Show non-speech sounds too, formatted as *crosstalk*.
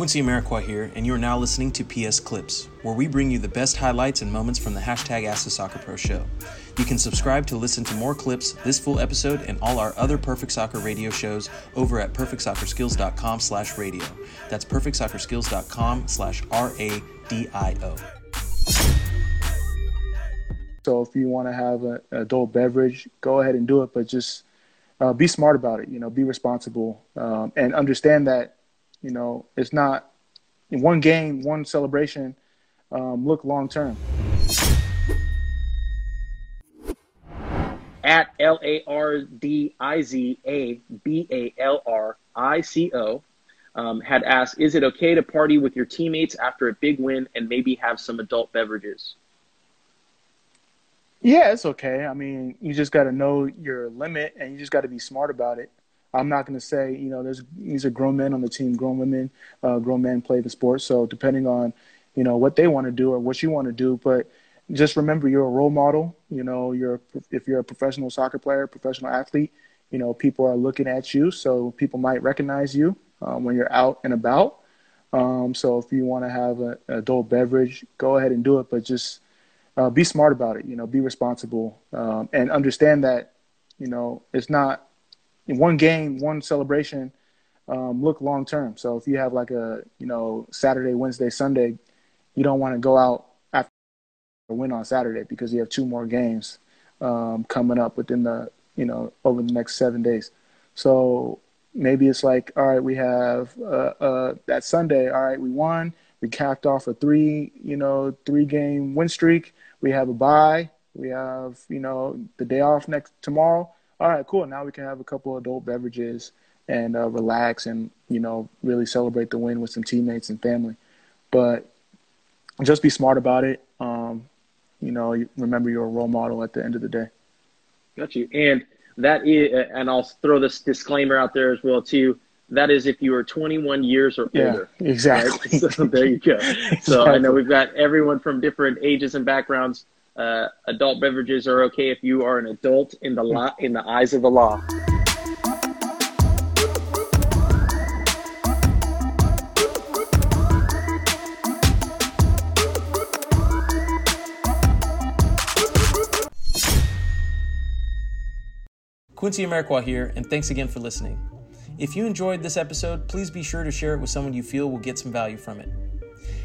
Quincy Amarikwa here, and you are now listening to PS Clips, where we bring you the best highlights and moments from the hashtag Ask the Soccer Pro show. You can subscribe to listen to more clips, this full episode, and all our other Perfect Soccer radio shows over at perfectsoccerskills.com slash radio. That's perfectsoccerskills.com slash R-A-D-I-O. So if you want to have an adult beverage, go ahead and do it, but just uh, be smart about it. You know, be responsible um, and understand that you know, it's not in one game, one celebration. Um, look long term. At L A R D I Z A B A L R I C O um, had asked, "Is it okay to party with your teammates after a big win and maybe have some adult beverages?" Yeah, it's okay. I mean, you just got to know your limit and you just got to be smart about it. I'm not going to say, you know, there's these are grown men on the team, grown women, uh, grown men play the sport. So depending on, you know, what they want to do or what you want to do, but just remember you're a role model. You know, you're if you're a professional soccer player, professional athlete, you know, people are looking at you, so people might recognize you um, when you're out and about. Um, so if you want to have a, an adult beverage, go ahead and do it, but just uh, be smart about it. You know, be responsible um, and understand that, you know, it's not one game, one celebration, um, look long term. So if you have like a you know Saturday, Wednesday, Sunday, you don't want to go out after a win on Saturday because you have two more games um, coming up within the you know over the next seven days. So maybe it's like all right, we have uh, uh, that Sunday. All right, we won. We capped off a three you know three game win streak. We have a bye. We have you know the day off next tomorrow all right, cool. Now we can have a couple adult beverages and uh, relax and you know really celebrate the win with some teammates and family. But just be smart about it. Um, you know, remember you're a role model at the end of the day. Got you. And that is, and I'll throw this disclaimer out there as well too. That is if you are 21 years or yeah, older. Exactly. Right? *laughs* So there you go. exactly. *laughs* So I know we've got everyone from different ages and backgrounds uh, adult beverages are okay if you are an adult in the law in the eyes of the law. Quincy Amarikwa here, and thanks again for listening. If you enjoyed this episode, please be sure to share it with someone you feel will get some value from it.